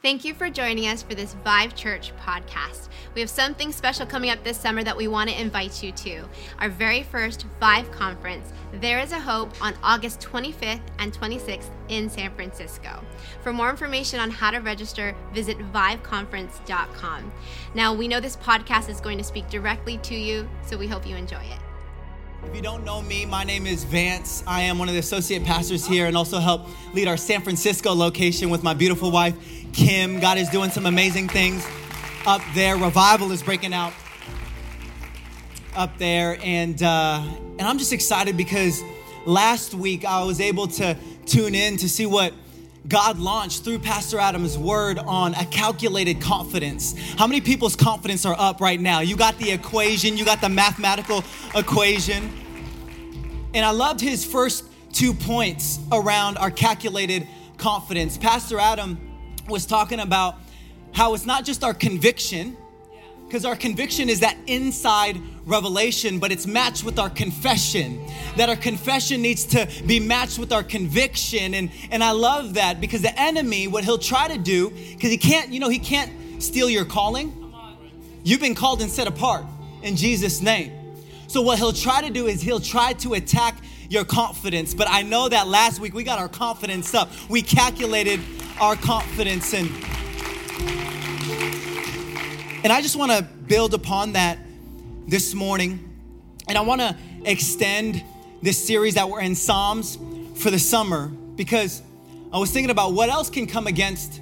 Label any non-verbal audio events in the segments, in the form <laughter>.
Thank you for joining us for this Vive Church podcast. We have something special coming up this summer that we want to invite you to our very first Vive conference. There is a Hope on August 25th and 26th in San Francisco. For more information on how to register, visit viveconference.com. Now, we know this podcast is going to speak directly to you, so we hope you enjoy it. If you don't know me, my name is Vance. I am one of the associate pastors here and also help lead our San Francisco location with my beautiful wife, Kim. God is doing some amazing things up there. Revival is breaking out up there. And, uh, and I'm just excited because last week I was able to tune in to see what God launched through Pastor Adam's word on a calculated confidence. How many people's confidence are up right now? You got the equation, you got the mathematical equation. And I loved his first two points around our calculated confidence. Pastor Adam was talking about how it's not just our conviction, because our conviction is that inside revelation, but it's matched with our confession. That our confession needs to be matched with our conviction. And, and I love that because the enemy, what he'll try to do, because he can't, you know, he can't steal your calling. You've been called and set apart in Jesus' name. So what he'll try to do is he'll try to attack your confidence. But I know that last week we got our confidence up. We calculated our confidence and and I just want to build upon that this morning. And I want to extend this series that we're in Psalms for the summer because I was thinking about what else can come against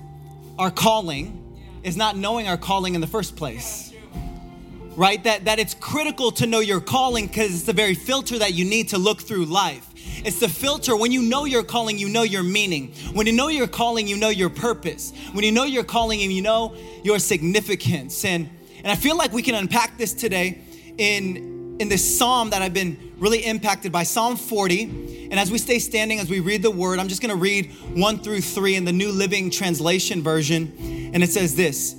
our calling is not knowing our calling in the first place. Right? That that it's critical to know your calling because it's the very filter that you need to look through life. It's the filter. When you know your calling, you know your meaning. When you know your calling, you know your purpose. When you know your calling and you know your significance. And, and I feel like we can unpack this today in, in this psalm that I've been really impacted by, Psalm 40. And as we stay standing, as we read the word, I'm just gonna read one through three in the New Living Translation version. And it says this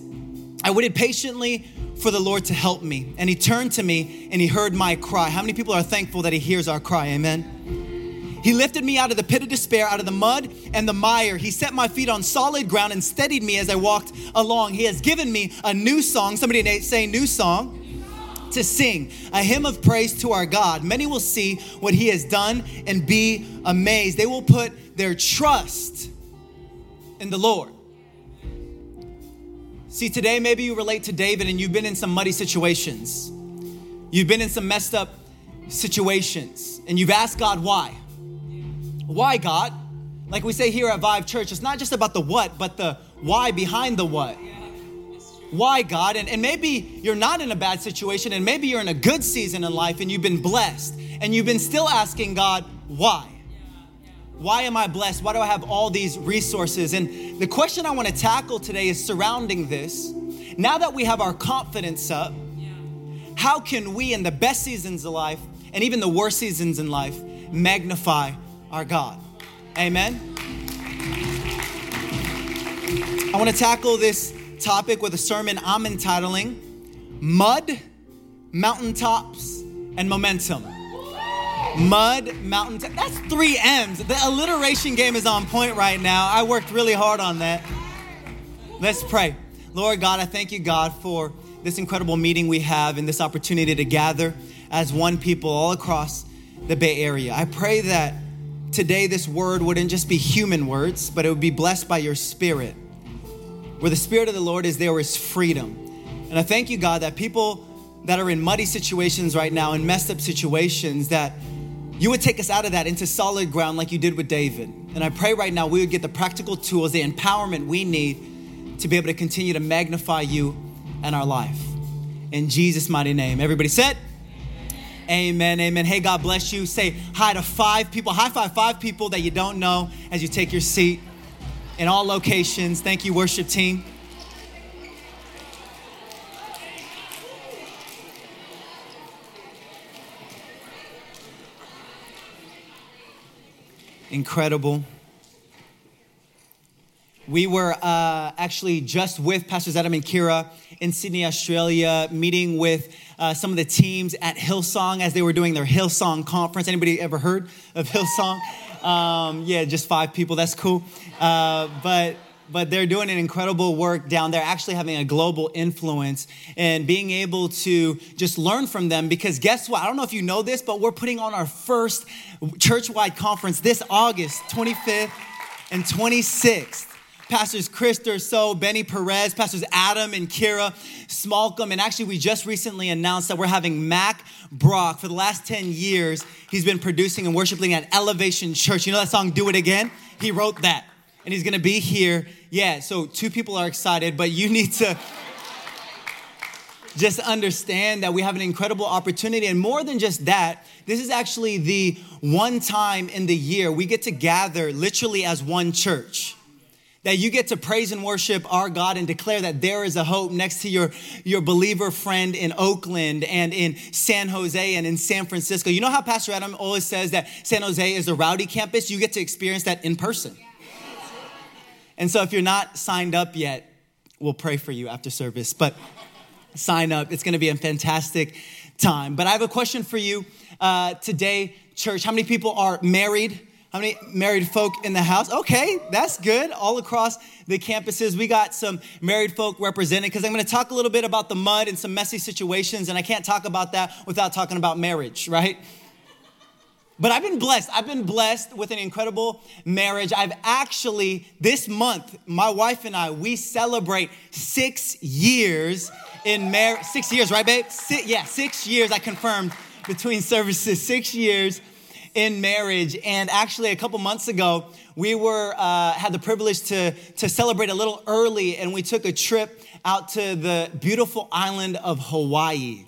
I waited patiently for the Lord to help me, and He turned to me and He heard my cry. How many people are thankful that He hears our cry? Amen. He lifted me out of the pit of despair, out of the mud and the mire. He set my feet on solid ground and steadied me as I walked along. He has given me a new song. Somebody say, new song to sing, a hymn of praise to our God. Many will see what he has done and be amazed. They will put their trust in the Lord. See, today maybe you relate to David and you've been in some muddy situations. You've been in some messed up situations and you've asked God why. Why, God? Like we say here at Vive Church, it's not just about the what, but the why behind the what. Why, God? And, and maybe you're not in a bad situation, and maybe you're in a good season in life and you've been blessed, and you've been still asking God, why? Why am I blessed? Why do I have all these resources? And the question I want to tackle today is surrounding this. Now that we have our confidence up, how can we, in the best seasons of life and even the worst seasons in life, magnify our God. Amen. I want to tackle this topic with a sermon I'm entitling Mud, Mountaintops, and Momentum. Mud, mountain, that's three M's. The alliteration game is on point right now. I worked really hard on that. Let's pray. Lord God, I thank you, God, for this incredible meeting we have and this opportunity to gather as one people all across the Bay Area. I pray that today this word wouldn't just be human words, but it would be blessed by your spirit. Where the spirit of the Lord is, there is freedom. And I thank you, God, that people that are in muddy situations right now, in messed up situations, that you would take us out of that into solid ground like you did with David. And I pray right now we would get the practical tools, the empowerment we need to be able to continue to magnify you and our life. In Jesus' mighty name. Everybody said, Amen, amen. Hey, God bless you. Say hi to five people. High five five people that you don't know as you take your seat in all locations. Thank you, worship team. Incredible. We were uh, actually just with Pastors Adam and Kira in Sydney, Australia, meeting with uh, some of the teams at Hillsong as they were doing their Hillsong conference. Anybody ever heard of Hillsong? Um, yeah, just five people. That's cool. Uh, but but they're doing an incredible work down there, actually having a global influence and being able to just learn from them. Because guess what? I don't know if you know this, but we're putting on our first church wide conference this August 25th and 26th. Pastors Chris Durso, Benny Perez, Pastors Adam and Kira Smallcombe. And actually, we just recently announced that we're having Mack Brock. For the last 10 years, he's been producing and worshiping at Elevation Church. You know that song, Do It Again? He wrote that. And he's gonna be here. Yeah, so two people are excited, but you need to just understand that we have an incredible opportunity. And more than just that, this is actually the one time in the year we get to gather literally as one church that you get to praise and worship our God and declare that there is a hope next to your, your believer friend in Oakland and in San Jose and in San Francisco. You know how Pastor Adam always says that San Jose is a rowdy campus? You get to experience that in person. And so if you're not signed up yet, we'll pray for you after service, but sign up. It's gonna be a fantastic time. But I have a question for you uh, today, church. How many people are married? How many married folk in the house? Okay, that's good. All across the campuses, we got some married folk represented because I'm going to talk a little bit about the mud and some messy situations, and I can't talk about that without talking about marriage, right? But I've been blessed. I've been blessed with an incredible marriage. I've actually, this month, my wife and I, we celebrate six years in marriage. Six years, right, babe? Yeah, six years. I confirmed between services, six years in marriage. And actually, a couple months ago, we were uh, had the privilege to to celebrate a little early, and we took a trip out to the beautiful island of Hawaii.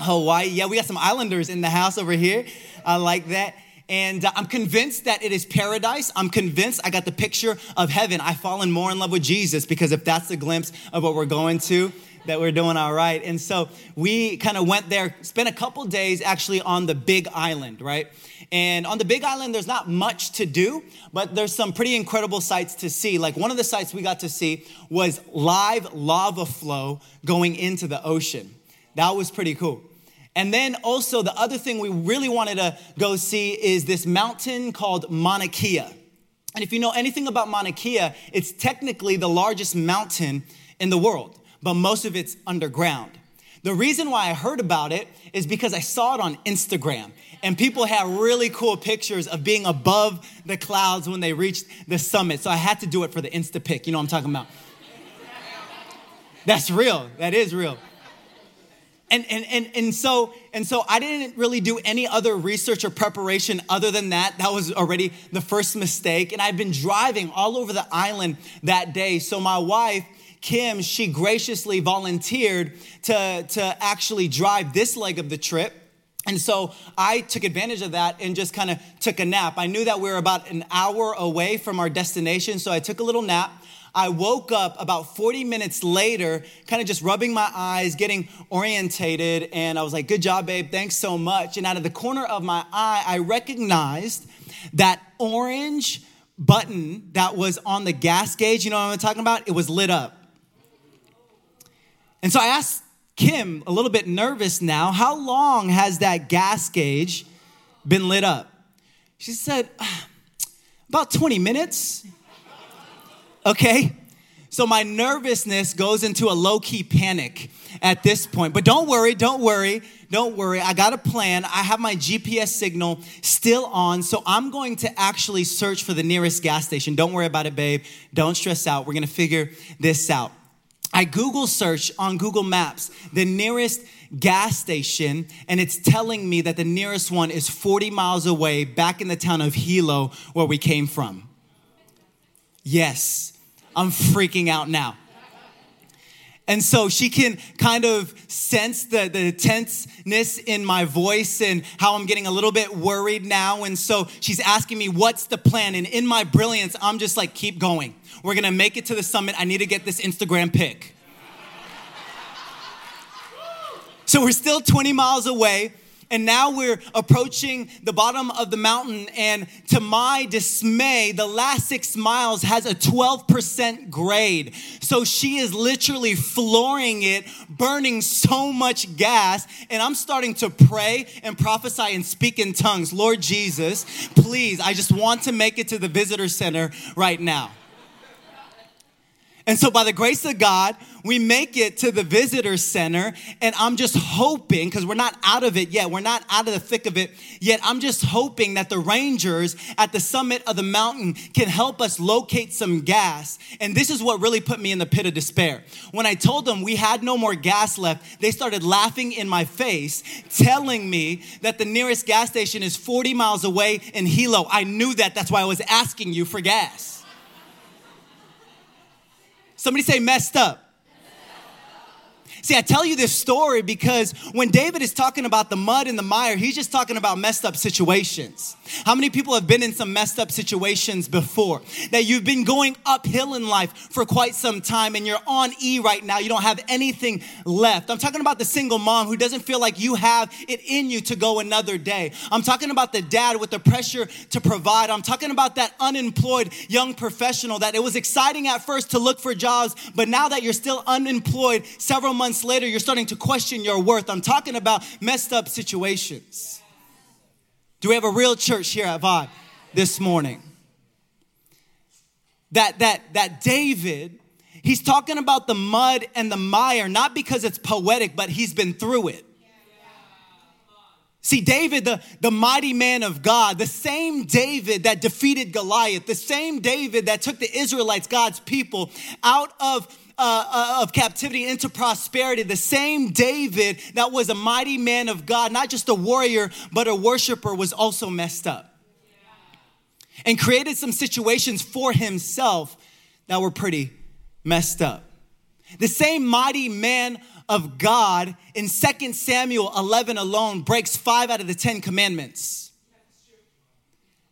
Hawaii, yeah, we got some islanders in the house over here. I like that. And uh, I'm convinced that it is paradise. I'm convinced I got the picture of heaven. I've fallen more in love with Jesus because if that's the glimpse of what we're going to, that we're doing all right. And so we kind of went there, spent a couple days actually on the big island, right? And on the big island, there's not much to do, but there's some pretty incredible sights to see. Like one of the sights we got to see was live lava flow going into the ocean. That was pretty cool. And then also, the other thing we really wanted to go see is this mountain called Mauna Kea. And if you know anything about Mauna Kea, it's technically the largest mountain in the world but most of it's underground. The reason why I heard about it is because I saw it on Instagram. And people had really cool pictures of being above the clouds when they reached the summit. So I had to do it for the Insta pic. You know what I'm talking about? That's real. That is real. And, and, and, and, so, and so I didn't really do any other research or preparation other than that. That was already the first mistake. And I've been driving all over the island that day. So my wife, Kim, she graciously volunteered to, to actually drive this leg of the trip. And so I took advantage of that and just kind of took a nap. I knew that we were about an hour away from our destination, so I took a little nap. I woke up about 40 minutes later, kind of just rubbing my eyes, getting orientated, and I was like, Good job, babe, thanks so much. And out of the corner of my eye, I recognized that orange button that was on the gas gauge, you know what I'm talking about? It was lit up. And so I asked Kim, a little bit nervous now, how long has that gas gauge been lit up? She said, ah, about 20 minutes. Okay. So my nervousness goes into a low key panic at this point. But don't worry, don't worry, don't worry. I got a plan. I have my GPS signal still on. So I'm going to actually search for the nearest gas station. Don't worry about it, babe. Don't stress out. We're going to figure this out. I Google search on Google Maps the nearest gas station, and it's telling me that the nearest one is 40 miles away back in the town of Hilo, where we came from. Yes, I'm freaking out now. And so she can kind of sense the, the tenseness in my voice and how I'm getting a little bit worried now. And so she's asking me, What's the plan? And in my brilliance, I'm just like, Keep going. We're gonna make it to the summit. I need to get this Instagram pic. so we're still 20 miles away. And now we're approaching the bottom of the mountain, and to my dismay, the last six miles has a 12% grade. So she is literally flooring it, burning so much gas. And I'm starting to pray and prophesy and speak in tongues. Lord Jesus, please, I just want to make it to the visitor center right now. And so, by the grace of God, we make it to the visitor center. And I'm just hoping, because we're not out of it yet, we're not out of the thick of it yet. I'm just hoping that the rangers at the summit of the mountain can help us locate some gas. And this is what really put me in the pit of despair. When I told them we had no more gas left, they started laughing in my face, telling me that the nearest gas station is 40 miles away in Hilo. I knew that. That's why I was asking you for gas. Somebody say messed up. See, I tell you this story because when David is talking about the mud and the mire, he's just talking about messed up situations. How many people have been in some messed up situations before? That you've been going uphill in life for quite some time and you're on E right now. You don't have anything left. I'm talking about the single mom who doesn't feel like you have it in you to go another day. I'm talking about the dad with the pressure to provide. I'm talking about that unemployed young professional that it was exciting at first to look for jobs, but now that you're still unemployed several months later, you're starting to question your worth. I'm talking about messed up situations. Do we have a real church here at Vive this morning? That that that David, he's talking about the mud and the mire, not because it's poetic, but he's been through it. See, David, the, the mighty man of God, the same David that defeated Goliath, the same David that took the Israelites, God's people, out of uh, uh, of captivity into prosperity. The same David that was a mighty man of God, not just a warrior, but a worshiper, was also messed up and created some situations for himself that were pretty messed up. The same mighty man of God in 2 Samuel 11 alone breaks five out of the 10 commandments.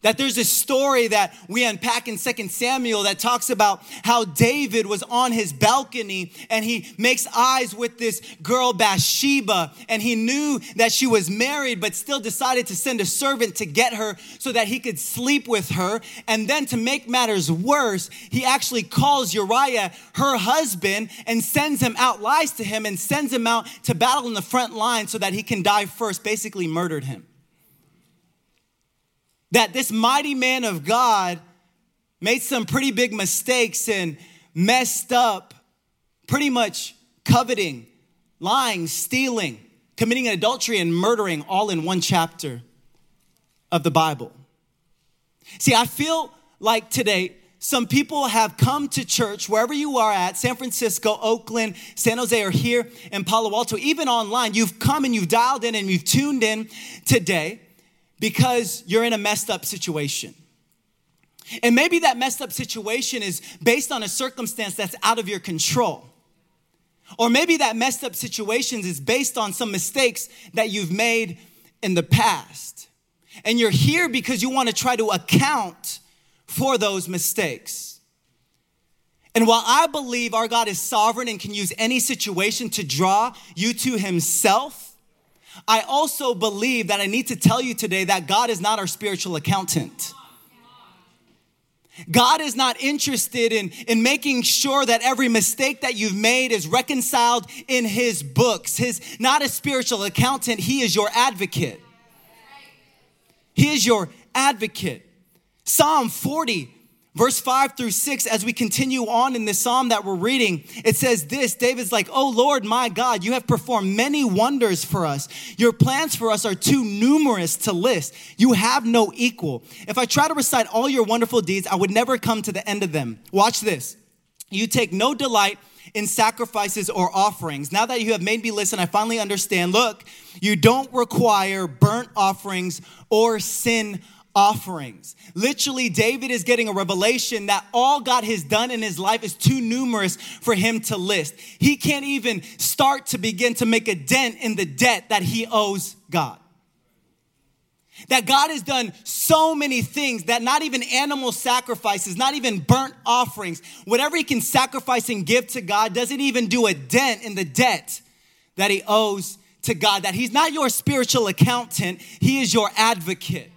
That there's a story that we unpack in Second Samuel that talks about how David was on his balcony and he makes eyes with this girl Bathsheba and he knew that she was married but still decided to send a servant to get her so that he could sleep with her. And then to make matters worse, he actually calls Uriah, her husband, and sends him out, lies to him, and sends him out to battle in the front line so that he can die first, basically murdered him that this mighty man of God made some pretty big mistakes and messed up, pretty much coveting, lying, stealing, committing adultery, and murdering all in one chapter of the Bible. See, I feel like today, some people have come to church wherever you are at San Francisco, Oakland, San Jose, or here in Palo Alto, even online. You've come and you've dialed in and you've tuned in today because you're in a messed up situation. And maybe that messed up situation is based on a circumstance that's out of your control. Or maybe that messed up situation is based on some mistakes that you've made in the past. And you're here because you want to try to account for those mistakes. And while I believe our God is sovereign and can use any situation to draw you to Himself, I also believe that I need to tell you today that God is not our spiritual accountant. God is not interested in, in making sure that every mistake that you've made is reconciled in His books. His not a spiritual accountant, He is your advocate. He is your advocate. Psalm 40 Verse 5 through 6, as we continue on in this psalm that we're reading, it says this David's like, Oh Lord, my God, you have performed many wonders for us. Your plans for us are too numerous to list. You have no equal. If I try to recite all your wonderful deeds, I would never come to the end of them. Watch this. You take no delight in sacrifices or offerings. Now that you have made me listen, I finally understand. Look, you don't require burnt offerings or sin offerings. Literally, David is getting a revelation that all God has done in his life is too numerous for him to list. He can't even start to begin to make a dent in the debt that he owes God. That God has done so many things that not even animal sacrifices, not even burnt offerings, whatever he can sacrifice and give to God doesn't even do a dent in the debt that he owes to God. That he's not your spiritual accountant, he is your advocate.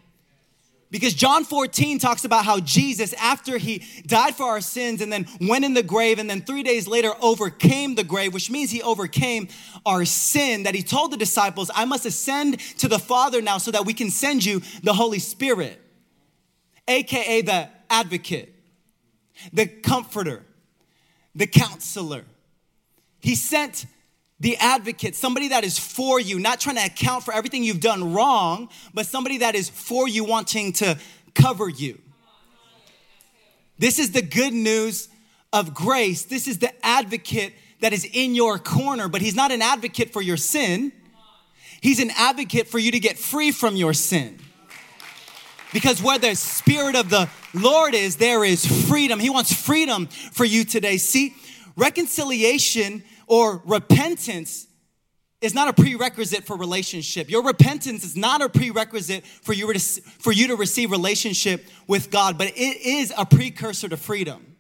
Because John 14 talks about how Jesus, after he died for our sins and then went in the grave and then three days later overcame the grave, which means he overcame our sin, that he told the disciples, I must ascend to the Father now so that we can send you the Holy Spirit, AKA the advocate, the comforter, the counselor. He sent the advocate, somebody that is for you, not trying to account for everything you've done wrong, but somebody that is for you, wanting to cover you. This is the good news of grace. This is the advocate that is in your corner, but he's not an advocate for your sin. He's an advocate for you to get free from your sin. Because where the Spirit of the Lord is, there is freedom. He wants freedom for you today. See, reconciliation or repentance is not a prerequisite for relationship. Your repentance is not a prerequisite for you to, for you to receive relationship with God, but it is a precursor to freedom.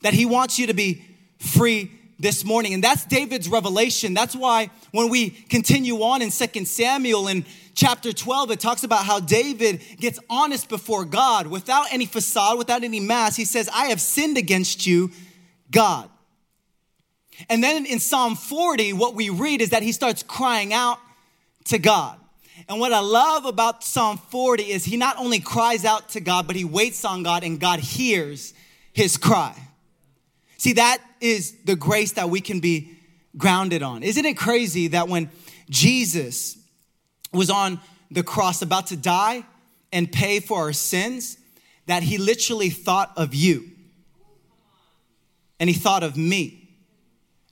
That He wants you to be free this morning. And that's David's revelation. That's why when we continue on in Second Samuel in chapter 12, it talks about how David gets honest before God without any facade, without any mask. He says, I have sinned against you, God. And then in Psalm 40, what we read is that he starts crying out to God. And what I love about Psalm 40 is he not only cries out to God, but he waits on God and God hears his cry. See, that is the grace that we can be grounded on. Isn't it crazy that when Jesus was on the cross about to die and pay for our sins, that he literally thought of you and he thought of me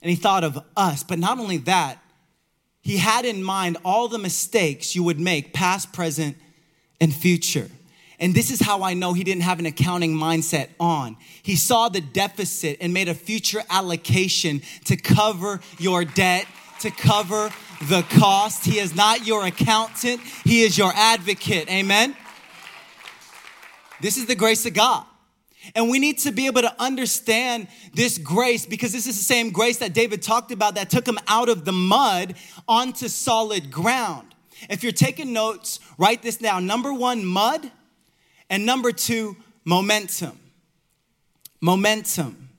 and he thought of us. But not only that, he had in mind all the mistakes you would make, past, present, and future. And this is how I know he didn't have an accounting mindset on. He saw the deficit and made a future allocation to cover your debt, to cover the cost. He is not your accountant, he is your advocate. Amen. This is the grace of God. And we need to be able to understand this grace because this is the same grace that David talked about that took him out of the mud onto solid ground. If you're taking notes, write this down. Number one, mud. And number two, momentum. Momentum.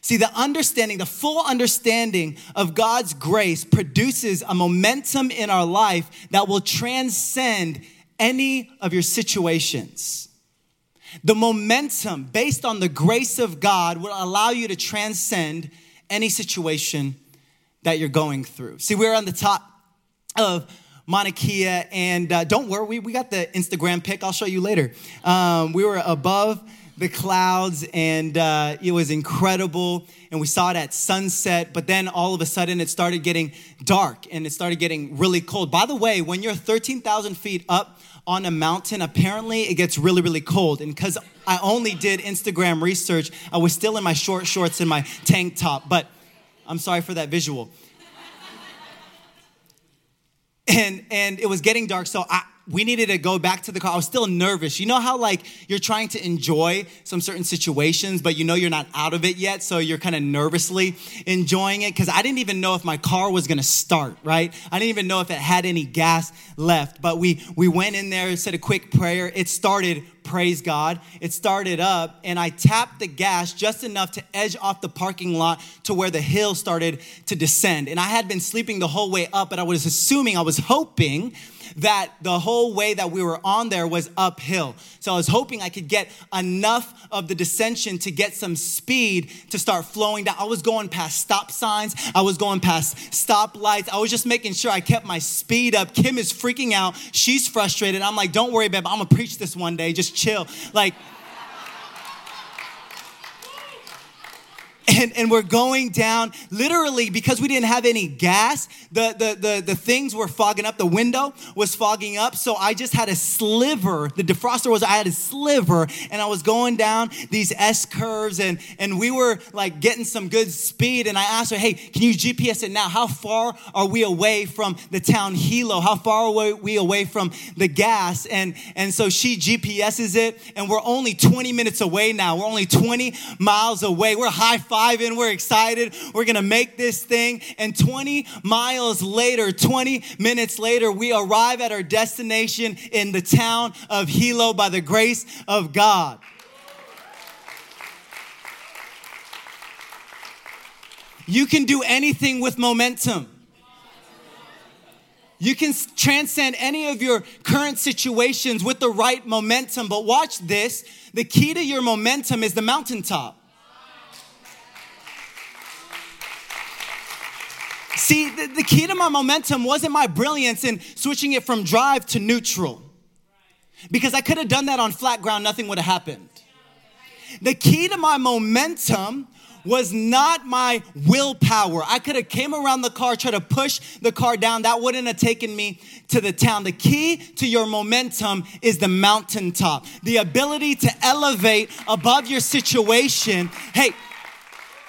See, the understanding, the full understanding of God's grace produces a momentum in our life that will transcend any of your situations. The momentum based on the grace of God will allow you to transcend any situation that you're going through. See, we're on the top of Mauna Kea, and uh, don't worry, we, we got the Instagram pic. I'll show you later. Um, we were above the clouds, and uh, it was incredible. And we saw it at sunset, but then all of a sudden it started getting dark and it started getting really cold. By the way, when you're 13,000 feet up on a mountain, apparently it gets really, really cold. And because I only did Instagram research, I was still in my short shorts and my tank top, but I'm sorry for that visual. and, and it was getting dark, so I, we needed to go back to the car. I was still nervous. You know how like you're trying to enjoy some certain situations, but you know you're not out of it yet, so you're kind of nervously enjoying it because I didn't even know if my car was gonna start, right? I didn't even know if it had any gas left. But we we went in there, said a quick prayer. It started praise God. It started up, and I tapped the gas just enough to edge off the parking lot to where the hill started to descend. And I had been sleeping the whole way up, but I was assuming, I was hoping that the whole way that we were on there was uphill. So I was hoping I could get enough of the dissension to get some speed to start flowing down. I was going past stop signs, I was going past stop lights. I was just making sure I kept my speed up. Kim is freaking out. She's frustrated. I'm like, don't worry, babe. I'm gonna preach this one day. Just chill. Like, and, and we're going down literally because we didn't have any gas. The, the, the, the things were fogging up. The window was fogging up. So i just had a sliver. The defroster was i had a sliver and i was going down these s curves and, and we were like getting some good speed. And i asked her hey can you gps it now? How far are we away from the town hilo? How far are we away from the gas? And and so she gps's it and we're only 20 minutes away now. We're only 20 miles away. We're high five in. We're excited. We're to make this thing. And 20 miles later, 20 minutes later, we arrive at our destination in the town of Hilo by the grace of God. You can do anything with momentum. You can transcend any of your current situations with the right momentum, but watch this. The key to your momentum is the mountaintop. See, the, the key to my momentum wasn't my brilliance in switching it from drive to neutral. Because I could have done that on flat ground, nothing would have happened. The key to my momentum was not my willpower. I could have came around the car, tried to push the car down. That wouldn't have taken me to the town. The key to your momentum is the mountaintop. The ability to elevate above your situation. Hey,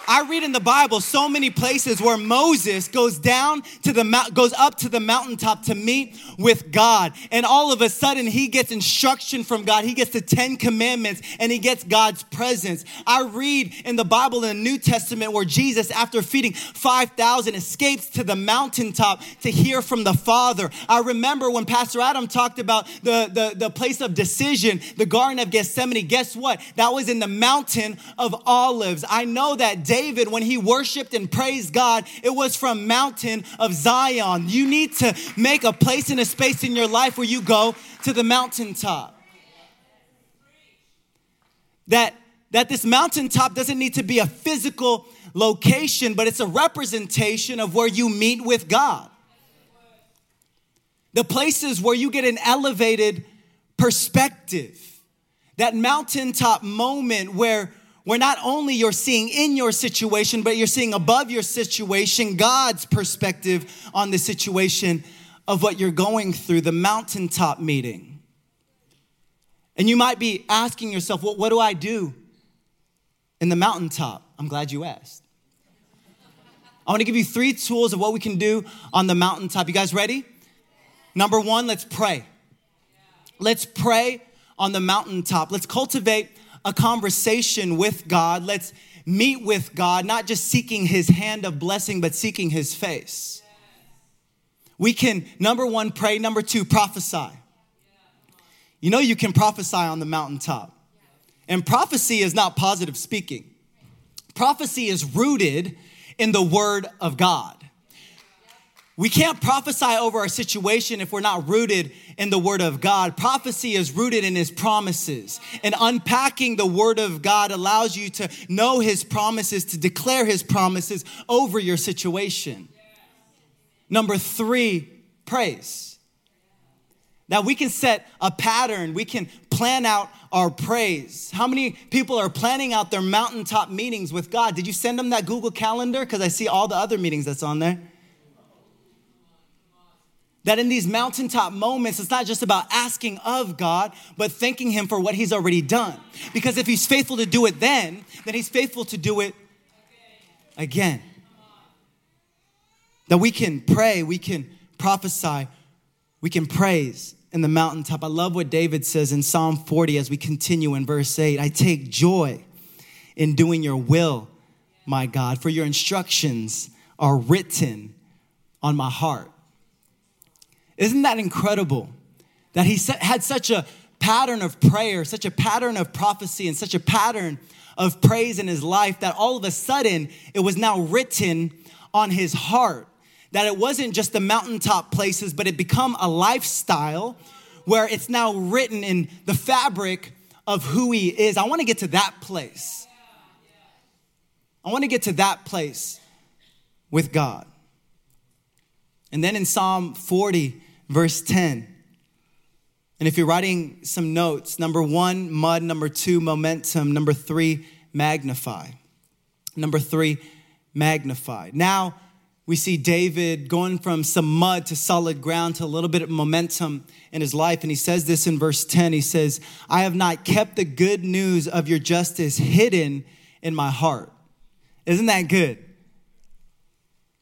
I read in the Bible so many places where Moses goes down to the mount, goes up to the mountaintop to meet with God. And all of a sudden he gets instruction from God. He gets the 10 commandments and he gets God's presence. I read in the Bible in the New Testament where Jesus, after feeding 5,000, escapes to the mountaintop to hear from the Father. I remember when Pastor Adam talked about the, the, the place of decision, the Garden of Gethsemane. Guess what? That was in the mountain of olives. I know that David David, when he worshiped and praised God, it was from mountain of Zion. You need to make a place and a space in your life where you go to the mountaintop. That, that this mountaintop doesn't need to be a physical location, but it's a representation of where you meet with God. The places where you get an elevated perspective. That mountaintop moment where where not only you're seeing in your situation, but you're seeing above your situation God's perspective on the situation of what you're going through, the mountaintop meeting. And you might be asking yourself, well, what do I do in the mountaintop? I'm glad you asked. I want to give you three tools of what we can do on the mountaintop. You guys ready? Number one, let's pray. Let's pray on the mountaintop. Let's cultivate a conversation with God. Let's meet with God, not just seeking his hand of blessing, but seeking his face. We can, number one, pray. Number two, prophesy. You know, you can prophesy on the mountaintop. And prophecy is not positive speaking, prophecy is rooted in the word of God. We can't prophesy over our situation if we're not rooted in the Word of God. Prophecy is rooted in His promises. And unpacking the Word of God allows you to know His promises, to declare His promises over your situation. Number three, praise. Now we can set a pattern, we can plan out our praise. How many people are planning out their mountaintop meetings with God? Did you send them that Google Calendar? Because I see all the other meetings that's on there. That in these mountaintop moments, it's not just about asking of God, but thanking Him for what He's already done. Because if He's faithful to do it then, then He's faithful to do it again. That we can pray, we can prophesy, we can praise in the mountaintop. I love what David says in Psalm 40 as we continue in verse 8 I take joy in doing your will, my God, for your instructions are written on my heart. Isn't that incredible? That he had such a pattern of prayer, such a pattern of prophecy, and such a pattern of praise in his life that all of a sudden it was now written on his heart. That it wasn't just the mountaintop places, but it become a lifestyle where it's now written in the fabric of who he is. I want to get to that place. I want to get to that place with God. And then in Psalm 40, verse 10. And if you're writing some notes, number one, mud. Number two, momentum. Number three, magnify. Number three, magnify. Now we see David going from some mud to solid ground to a little bit of momentum in his life. And he says this in verse 10 He says, I have not kept the good news of your justice hidden in my heart. Isn't that good?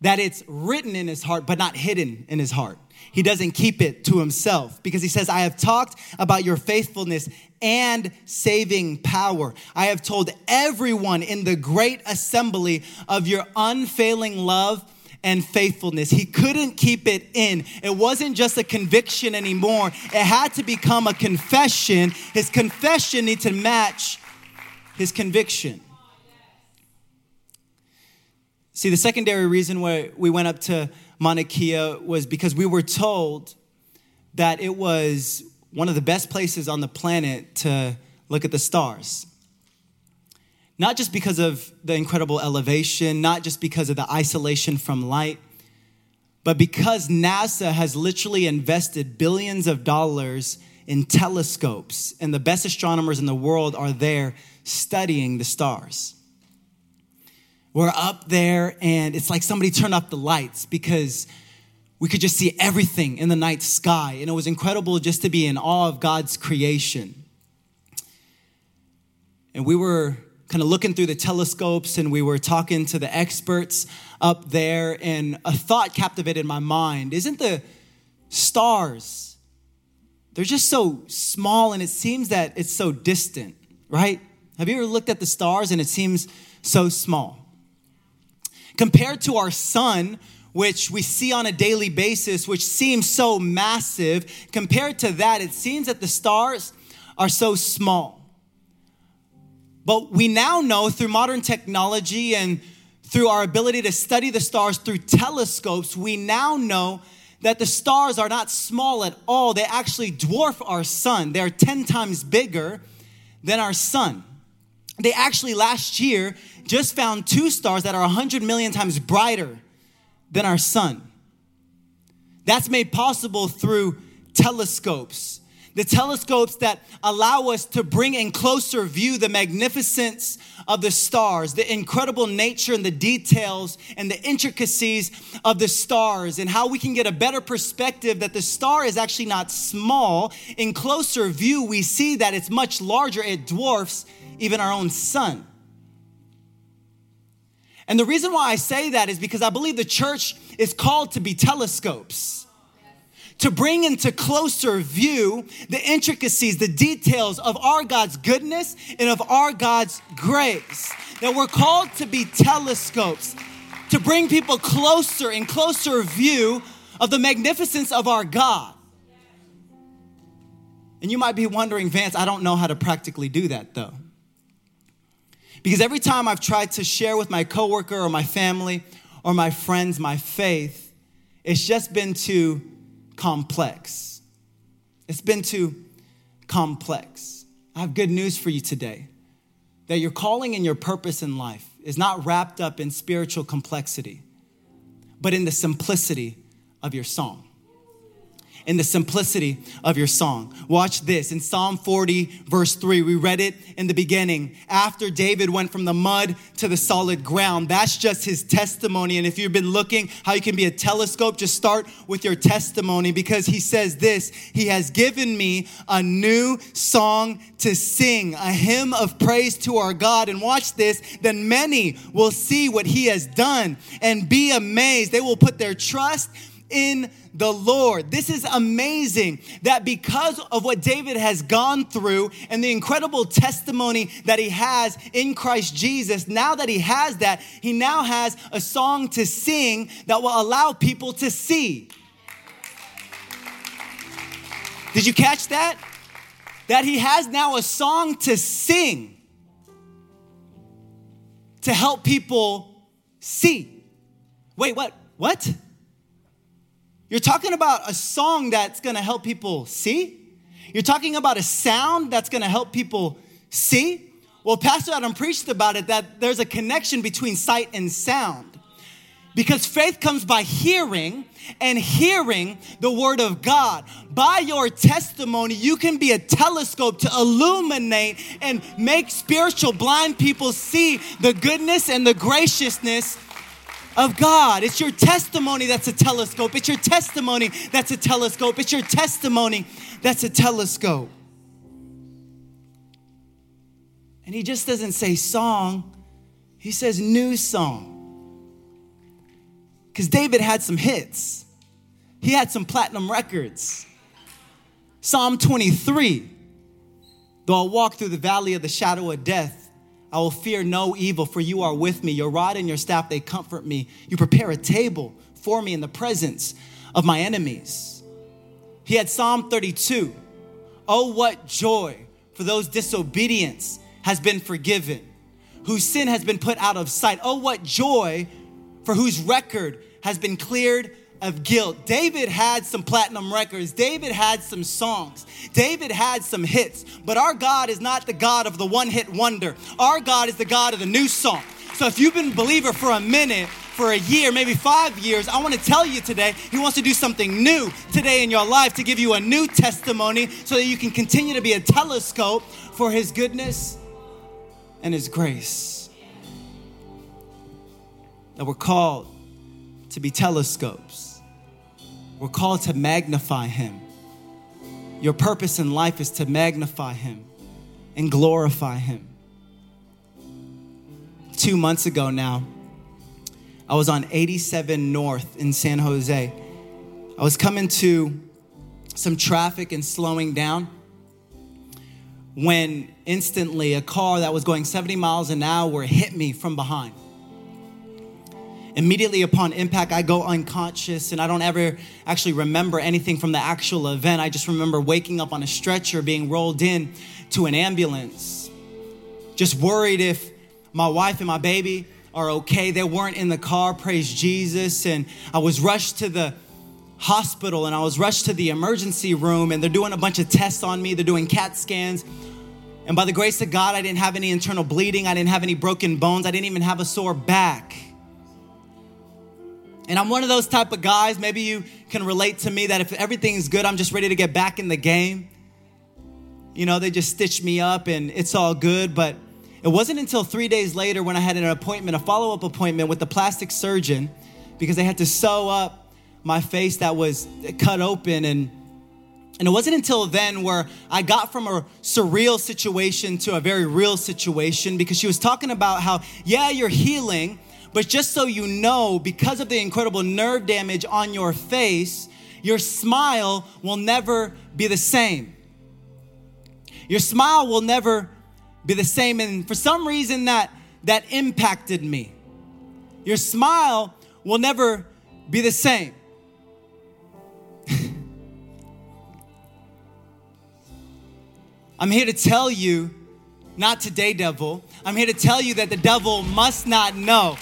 That it's written in his heart, but not hidden in his heart he doesn't keep it to himself because he says, I have talked about your faithfulness and saving power. I have told everyone in the great assembly of your unfailing love and faithfulness. He couldn't keep it in. It wasn't just a conviction anymore, it had to become a confession. His confession needed to match his conviction. See, the secondary reason why we went up to Mauna Kea was because we were told that it was one of the best places on the planet to look at the stars. Not just because of the incredible elevation, not just because of the isolation from light, but because NASA has literally invested billions of dollars in telescopes, and the best astronomers in the world are there studying the stars. We're up there, and it's like somebody turned up the lights because we could just see everything in the night sky. And it was incredible just to be in awe of God's creation. And we were kind of looking through the telescopes and we were talking to the experts up there, and a thought captivated my mind. Isn't the stars, they're just so small and it seems that it's so distant, right? Have you ever looked at the stars and it seems so small? Compared to our sun, which we see on a daily basis, which seems so massive, compared to that, it seems that the stars are so small. But we now know through modern technology and through our ability to study the stars through telescopes, we now know that the stars are not small at all. They actually dwarf our sun. They're 10 times bigger than our sun. They actually last year just found two stars that are 100 million times brighter than our sun. That's made possible through telescopes the telescopes that allow us to bring in closer view the magnificence of the stars, the incredible nature and the details and the intricacies of the stars, and how we can get a better perspective that the star is actually not small. In closer view, we see that it's much larger, it dwarfs even our own sun. And the reason why I say that is because I believe the church is called to be telescopes to bring into closer view the intricacies, the details of our God's goodness and of our God's grace. That we're called to be telescopes, to bring people closer and closer view of the magnificence of our God. And you might be wondering, Vance, I don't know how to practically do that though. Because every time I've tried to share with my coworker or my family or my friends my faith, it's just been too complex. It's been too complex. I have good news for you today that your calling and your purpose in life is not wrapped up in spiritual complexity, but in the simplicity of your song in the simplicity of your song. Watch this. In Psalm 40, verse 3, we read it in the beginning. After David went from the mud to the solid ground, that's just his testimony. And if you've been looking how you can be a telescope, just start with your testimony because he says this He has given me a new song to sing, a hymn of praise to our God. And watch this, then many will see what he has done and be amazed. They will put their trust in the Lord. This is amazing that because of what David has gone through and the incredible testimony that he has in Christ Jesus, now that he has that, he now has a song to sing that will allow people to see. Did you catch that? That he has now a song to sing to help people see. Wait, what? What? You're talking about a song that's gonna help people see? You're talking about a sound that's gonna help people see? Well, Pastor Adam preached about it that there's a connection between sight and sound. Because faith comes by hearing and hearing the word of God. By your testimony, you can be a telescope to illuminate and make spiritual blind people see the goodness and the graciousness of God. It's your testimony that's a telescope. It's your testimony that's a telescope. It's your testimony that's a telescope. And he just doesn't say song, he says new song. Because David had some hits, he had some platinum records. Psalm 23 Though I walk through the valley of the shadow of death, I will fear no evil, for you are with me. Your rod and your staff, they comfort me. You prepare a table for me in the presence of my enemies. He had Psalm 32. Oh, what joy for those disobedience has been forgiven, whose sin has been put out of sight. Oh, what joy for whose record has been cleared of guilt. David had some platinum records. David had some songs. David had some hits. But our God is not the God of the one hit wonder. Our God is the God of the new song. So if you've been a believer for a minute, for a year, maybe five years, I want to tell you today, He wants to do something new today in your life to give you a new testimony so that you can continue to be a telescope for His goodness and His grace. That we're called to be telescopes, we're called to magnify Him. Your purpose in life is to magnify Him and glorify Him. Two months ago now, I was on 87 North in San Jose. I was coming to some traffic and slowing down when instantly a car that was going 70 miles an hour hit me from behind. Immediately upon impact, I go unconscious and I don't ever actually remember anything from the actual event. I just remember waking up on a stretcher, being rolled in to an ambulance. Just worried if my wife and my baby are okay. They weren't in the car, praise Jesus. And I was rushed to the hospital and I was rushed to the emergency room and they're doing a bunch of tests on me. They're doing CAT scans. And by the grace of God, I didn't have any internal bleeding. I didn't have any broken bones. I didn't even have a sore back. And I'm one of those type of guys, maybe you can relate to me that if everything's good, I'm just ready to get back in the game. You know, they just stitch me up and it's all good. But it wasn't until three days later when I had an appointment, a follow up appointment with the plastic surgeon, because they had to sew up my face that was cut open. And, and it wasn't until then where I got from a surreal situation to a very real situation because she was talking about how, yeah, you're healing but just so you know, because of the incredible nerve damage on your face, your smile will never be the same. Your smile will never be the same. And for some reason, that, that impacted me. Your smile will never be the same. <laughs> I'm here to tell you, not today, devil. I'm here to tell you that the devil must not know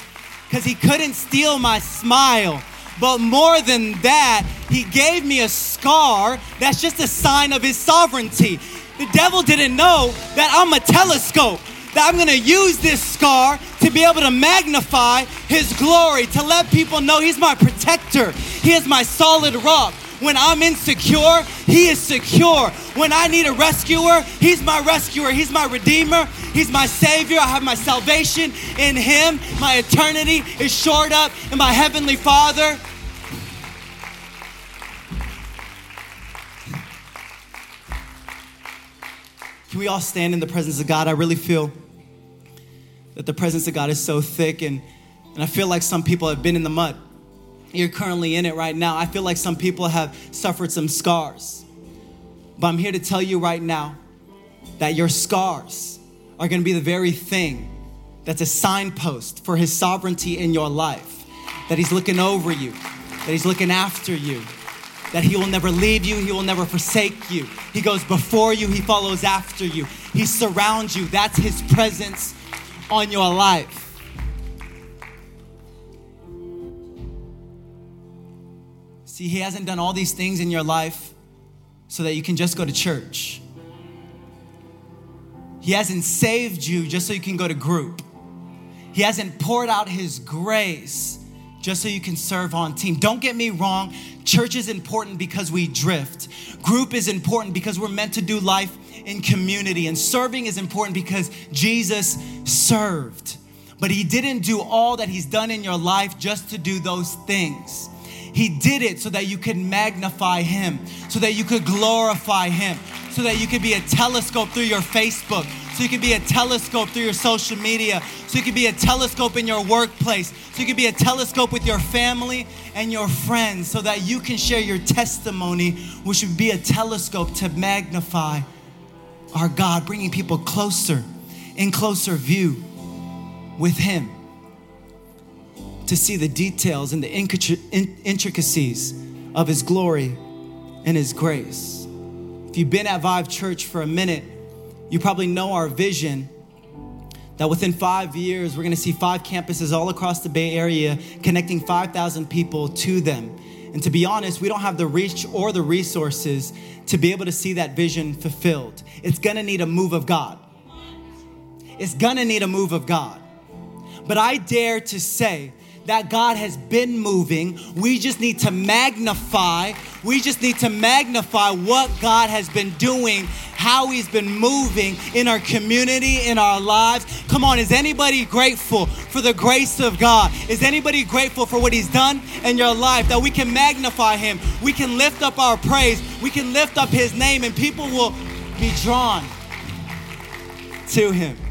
because he couldn't steal my smile. But more than that, he gave me a scar that's just a sign of his sovereignty. The devil didn't know that I'm a telescope, that I'm gonna use this scar to be able to magnify his glory, to let people know he's my protector, he is my solid rock. When I'm insecure, He is secure. When I need a rescuer, He's my rescuer. He's my redeemer. He's my savior. I have my salvation in Him. My eternity is shored up in my heavenly Father. Can we all stand in the presence of God? I really feel that the presence of God is so thick, and, and I feel like some people have been in the mud you're currently in it right now. I feel like some people have suffered some scars. But I'm here to tell you right now that your scars are going to be the very thing that's a signpost for his sovereignty in your life. That he's looking over you, that he's looking after you, that he will never leave you, he will never forsake you. He goes before you, he follows after you, he surrounds you. That's his presence on your life. See, He hasn't done all these things in your life so that you can just go to church. He hasn't saved you just so you can go to group. He hasn't poured out His grace just so you can serve on team. Don't get me wrong, church is important because we drift. Group is important because we're meant to do life in community. And serving is important because Jesus served. But He didn't do all that He's done in your life just to do those things. He did it so that you could magnify Him, so that you could glorify Him, so that you could be a telescope through your Facebook, so you could be a telescope through your social media, so you could be a telescope in your workplace, so you could be a telescope with your family and your friends, so that you can share your testimony, which would be a telescope to magnify our God, bringing people closer, in closer view with Him to see the details and the intricacies of His glory and His grace. If you've been at Vive Church for a minute, you probably know our vision that within five years, we're gonna see five campuses all across the Bay Area, connecting 5,000 people to them. And to be honest, we don't have the reach or the resources to be able to see that vision fulfilled. It's gonna need a move of God. It's gonna need a move of God. But I dare to say that God has been moving. We just need to magnify. We just need to magnify what God has been doing, how He's been moving in our community, in our lives. Come on, is anybody grateful for the grace of God? Is anybody grateful for what He's done in your life? That we can magnify Him, we can lift up our praise, we can lift up His name, and people will be drawn to Him.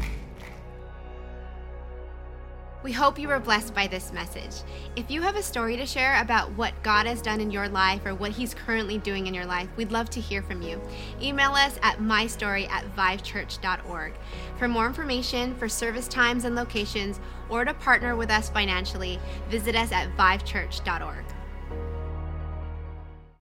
We hope you were blessed by this message. If you have a story to share about what God has done in your life or what He's currently doing in your life, we'd love to hear from you. Email us at mystory at vivechurch.org. For more information, for service times and locations, or to partner with us financially, visit us at vivechurch.org.